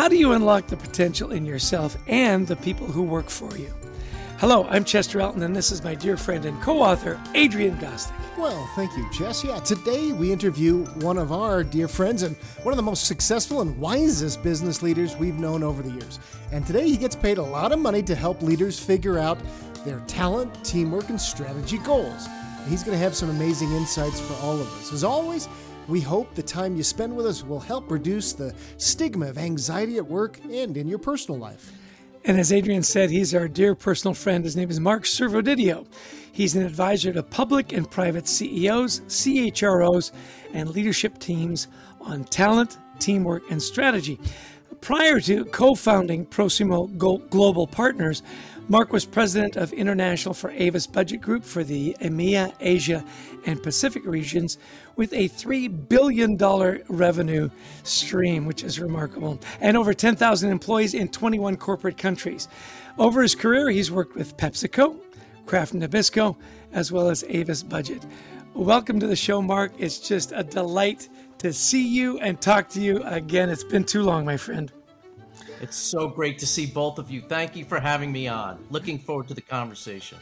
how do you unlock the potential in yourself and the people who work for you? Hello, I'm Chester Elton, and this is my dear friend and co author, Adrian Gostick. Well, thank you, Chess. Yeah, today we interview one of our dear friends and one of the most successful and wisest business leaders we've known over the years. And today he gets paid a lot of money to help leaders figure out their talent, teamwork, and strategy goals. He's going to have some amazing insights for all of us. As always, we hope the time you spend with us will help reduce the stigma of anxiety at work and in your personal life. And as Adrian said, he's our dear personal friend. His name is Mark Servodidio. He's an advisor to public and private CEOs, CHROs, and leadership teams on talent, teamwork, and strategy. Prior to co founding Proximo Global Partners, Mark was president of International for Avis Budget Group for the EMEA, Asia, and Pacific regions with a $3 billion revenue stream, which is remarkable, and over 10,000 employees in 21 corporate countries. Over his career, he's worked with PepsiCo, Kraft Nabisco, as well as Avis Budget. Welcome to the show, Mark. It's just a delight to see you and talk to you again. It's been too long, my friend. It's so great to see both of you. Thank you for having me on. Looking forward to the conversation.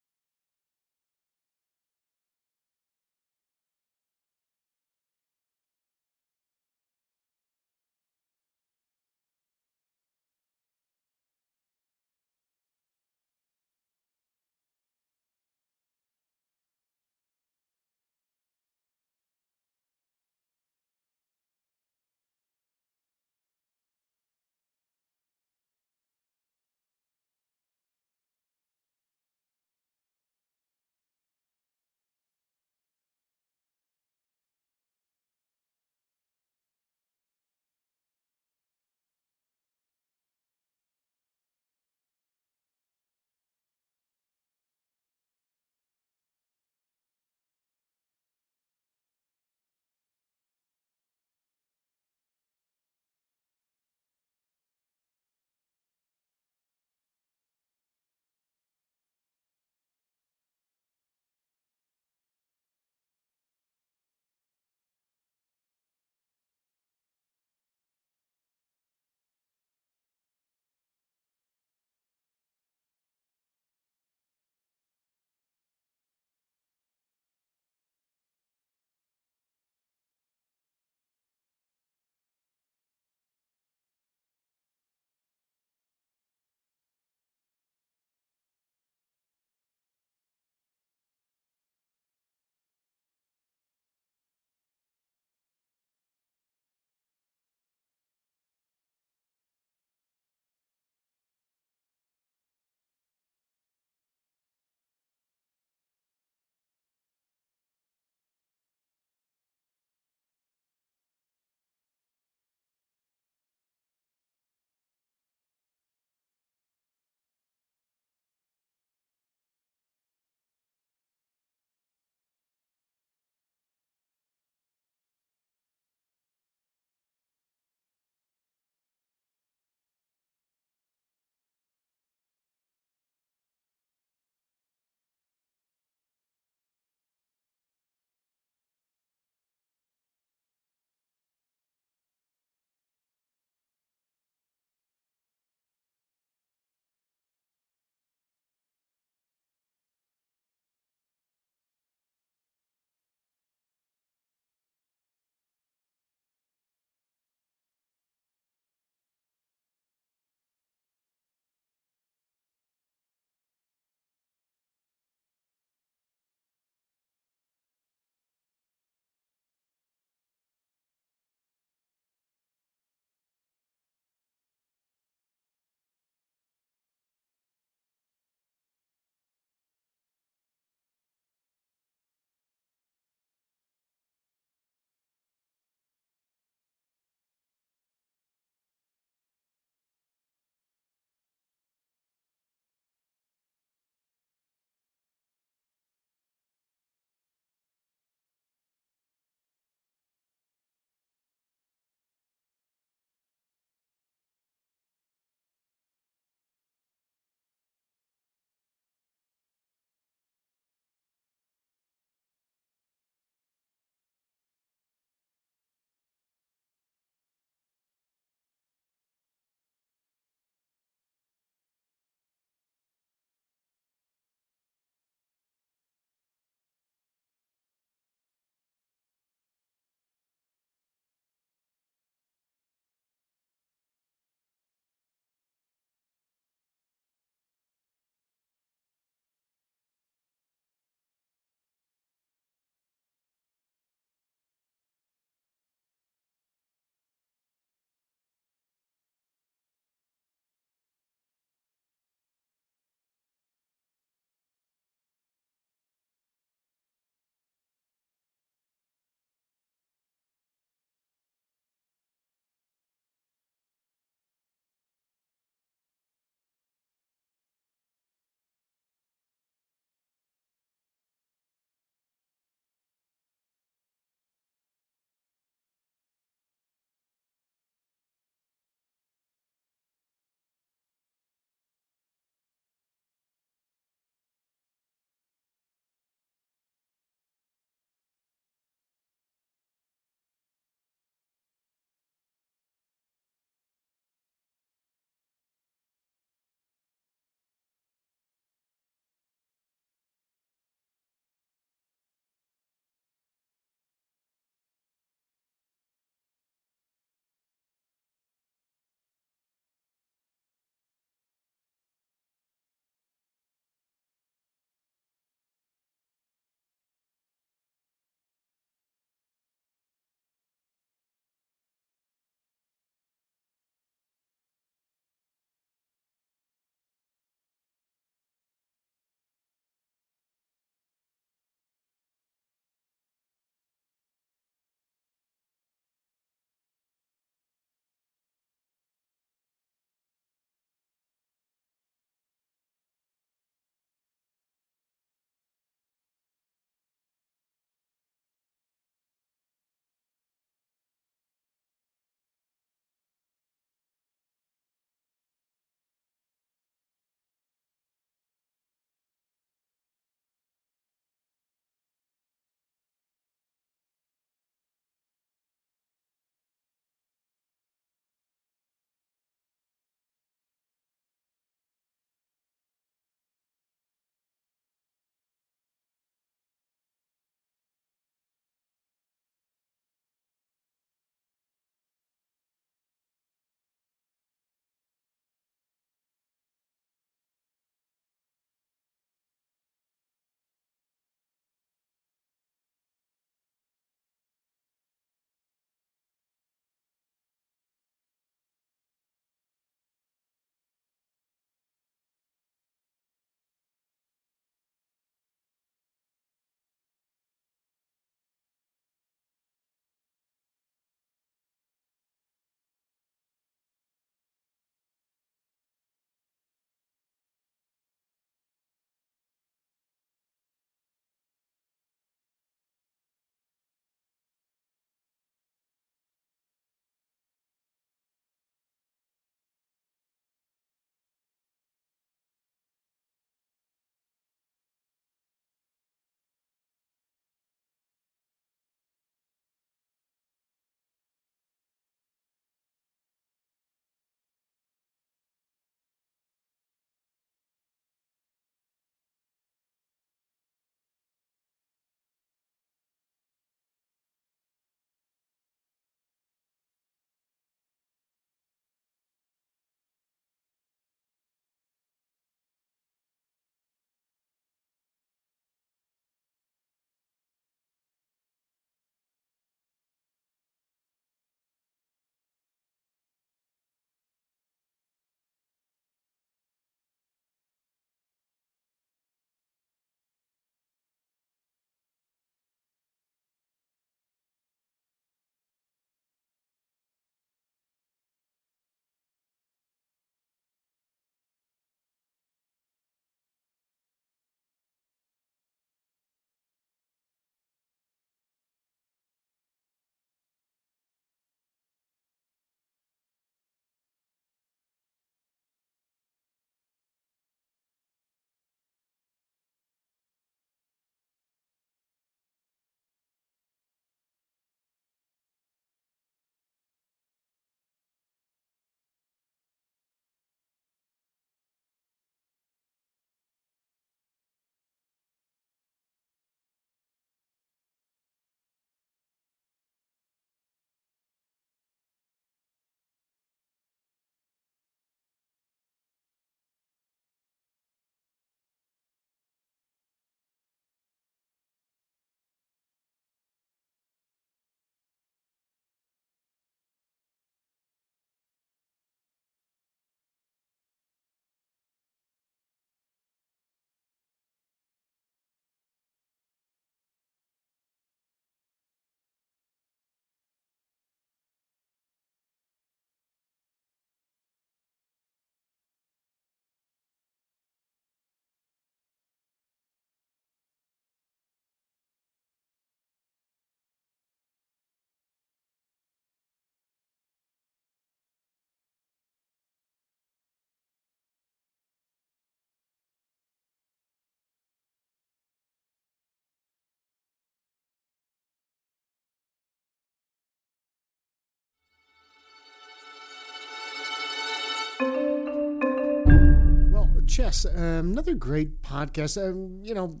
Chess, um, another great podcast. Um, you know,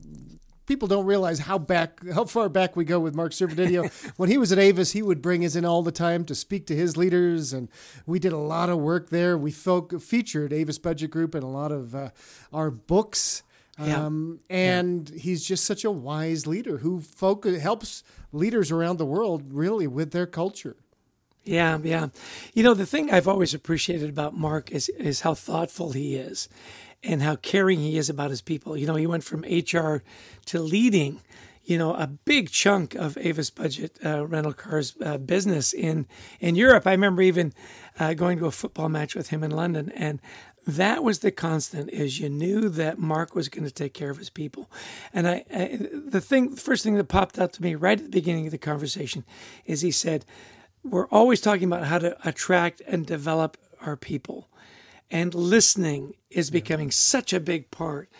people don't realize how back, how far back we go with Mark Servodidio. when he was at Avis, he would bring us in all the time to speak to his leaders, and we did a lot of work there. We folk, featured Avis Budget Group in a lot of uh, our books. Yeah. Um, and yeah. he's just such a wise leader who focus, helps leaders around the world really with their culture. Yeah, yeah. You know, the thing I've always appreciated about Mark is is how thoughtful he is and how caring he is about his people. You know, he went from HR to leading, you know, a big chunk of Avis Budget uh, rental cars uh, business in in Europe. I remember even uh, going to a football match with him in London, and that was the constant is you knew that Mark was going to take care of his people. And I, I the thing the first thing that popped out to me right at the beginning of the conversation is he said, "We're always talking about how to attract and develop our people." And listening is becoming such a big part.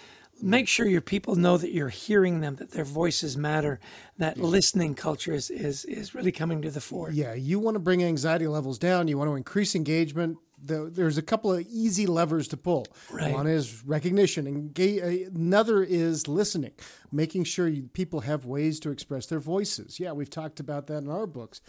Make sure your people know that you're hearing them, that their voices matter, that listening culture is, is, is really coming to the fore. Yeah, you want to bring anxiety levels down, you want to increase engagement, there's a couple of easy levers to pull. Right. One is recognition, and uh, another is listening, making sure you, people have ways to express their voices. Yeah, we've talked about that in our books.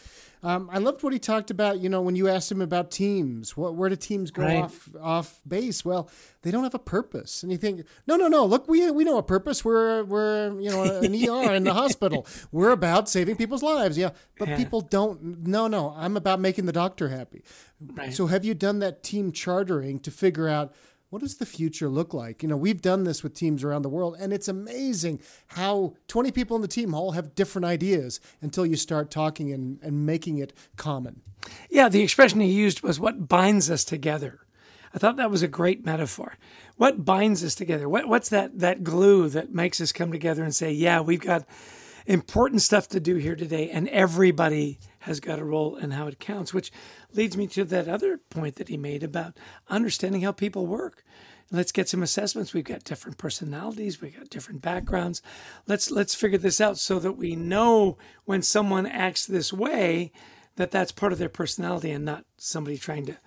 Um, I loved what he talked about. You know, when you asked him about teams, what where do teams go right. off off base? Well, they don't have a purpose, and you think, no, no, no. Look, we we know a purpose. We're we're you know an ER in the hospital. We're about saving people's lives. Yeah, but Yeah. people don't. No, no. I'm about making the doctor happy. Right. So have you done that team chartering to figure out what does the future look like? You know, we've done this with teams around the world, and it's amazing how 20 people in the team all have different ideas until you start talking and, and making it common. Yeah, the expression he used was what binds us together. I thought that was a great metaphor. What binds us together? What, what's that, that glue that makes us come together and say, yeah, we've got important stuff to do here today, and everybody has got a role in how it counts, which leads me to that other point that he made about understanding how people work. Let's get some assessments. We've got different personalities, we've got different backgrounds. Let's let's figure this out so that we know when someone acts this way that that's part of their personality and not somebody trying to,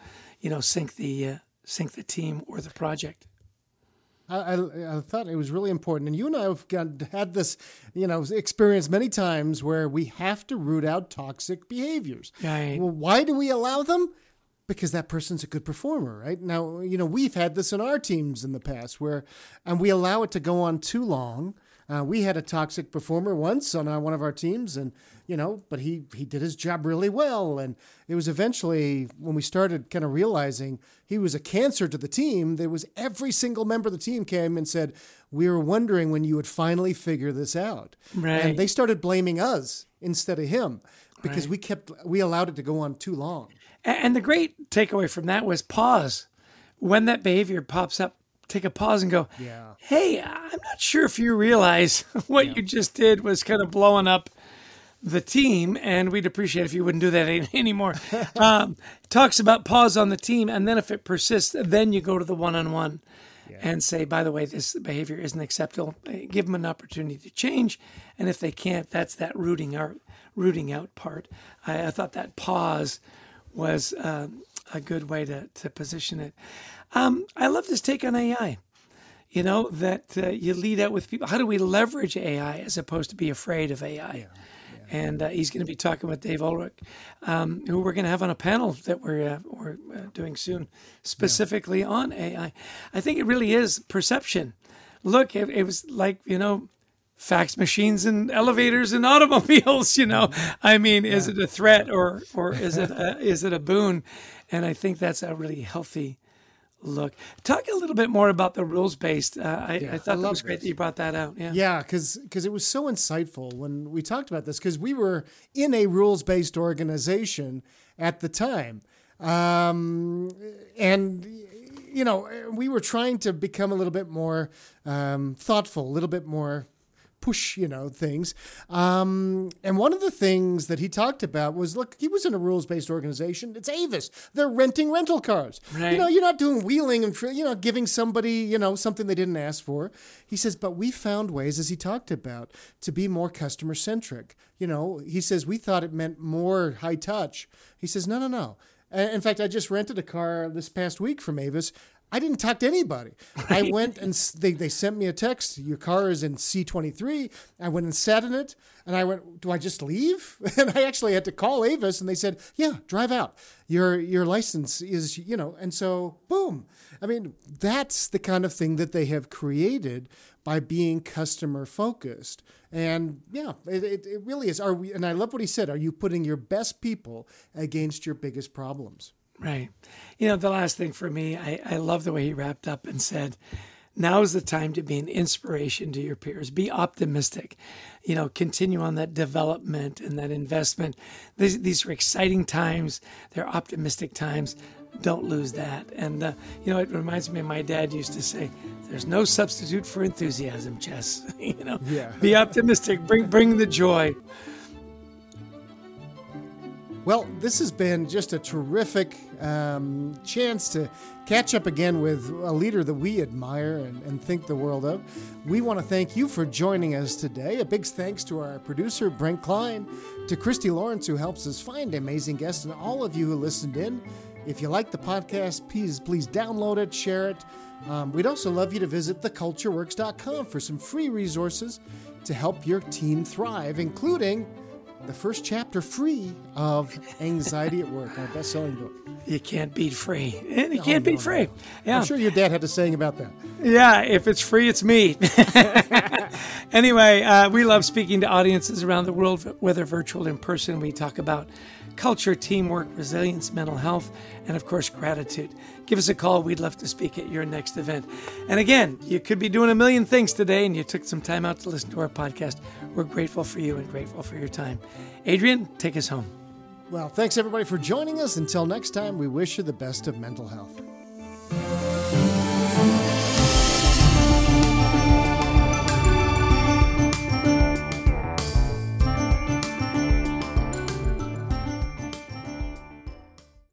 you know, sink the uh, sink the team or the project. I, I, I thought it was really important. And you and I have got, had this, you know, experience many times where we have to root out toxic behaviors. Right. Well, why do we allow them? Because that person's a good performer, right? Now, you know, we've had this in our teams in the past where, and we allow it to go on too long. Uh, we had a toxic performer once on our, one of our teams, and you know, but he he did his job really well. And it was eventually when we started kind of realizing he was a cancer to the team. There was every single member of the team came and said, "We were wondering when you would finally figure this out." Right. And they started blaming us instead of him because Right. we kept we allowed it to go on too long. And the great takeaway from that was pause. When that behavior pops up, take a pause and go, Yeah. Hey, I'm not sure if you realize what you just did was kind of blowing up the team, and we'd appreciate if you wouldn't do that any- anymore. um, talks about pause on the team, and then if it persists, then you go to the one on one and say, by the way, this behavior isn't acceptable. Give them an opportunity to change, and if they can't, that's that rooting out, rooting out part. I, I thought that pause was um, a good way to, to position it. Um, I love this take on AI. You know, that uh, you lead out with people. How do we leverage AI as opposed to be afraid of AI? And uh, he's going to be talking with Dave Ulrich, um, who we're going to have on a panel that we're, uh, we're uh, doing soon, specifically on AI. I think it really is perception. Look, it, it was like, you know, fax machines and elevators and automobiles you know? I mean is it a threat or or is it a, is it a boon? And i think that's a really healthy look. Talk a little bit more about the rules based uh, I, I thought that was great this. that you brought that out yeah. Yeah, because it was so insightful when we talked about this because we were in a rules based organization at the time, um, and you know we were trying to become a little bit more um, thoughtful, a little bit more push, you know, things. Um, and one of the things that he talked about was, look, he was in a rules-based organization. It's Avis. They're renting rental cars. You know, you're not doing wheeling and you know giving somebody you know something they didn't ask for. He says, but we found ways, as he talked about, to be more customer centric. You know, he says we thought it meant more high touch. He says, no, no, no. In fact, I just rented a car this past week from Avis. I didn't talk to anybody. I went and they, they sent me a text. Your car is in C23. I went and sat in it and I went, do I just leave? And I actually had to call Avis and they said, yeah, drive out. Your, your license is, you know, and so boom. I mean, that's the kind of thing that they have created by being customer focused. And yeah, it, it, it really is. Are we, and I love what he said. Are you putting your best people against your biggest problems? Right. You know, the last thing for me, I, I love the way he wrapped up and said, now is the time to be an inspiration to your peers. Be optimistic. You know, continue on that development and that investment. These, these are exciting times. They're optimistic times. Don't lose that. And, uh, you know, it reminds me, my dad used to say, there's no substitute for enthusiasm, Chess. you know, yeah. be optimistic. Bring, bring the joy. Well, this has been just a terrific um, chance to catch up again with a leader that we admire and, and think the world of. We want to thank you for joining us today. A big thanks to our producer, Brent Klein, to Christy Lawrence, who helps us find amazing guests, and all of you who listened in. If you like the podcast, please, please download it, share it. Um, we'd also love you to visit thecultureworks.com for some free resources to help your team thrive, including the first chapter free of Anxiety at Work, our best selling book. You can't beat free. And you can't no, beat free. No. Yeah. I'm sure your dad had a saying about that. Yeah, if it's free, it's me. anyway, uh, we love speaking to audiences around the world, whether virtual in person. We talk about culture, teamwork, resilience, mental health, and of course, gratitude. Give us a call. We'd love to speak at your next event. And again, you could be doing a million things today and you took some time out to listen to our podcast. We're grateful for you and grateful for your time. Adrian, take us home. Well, thanks everybody for joining us. Until next time, we wish you the best of mental health.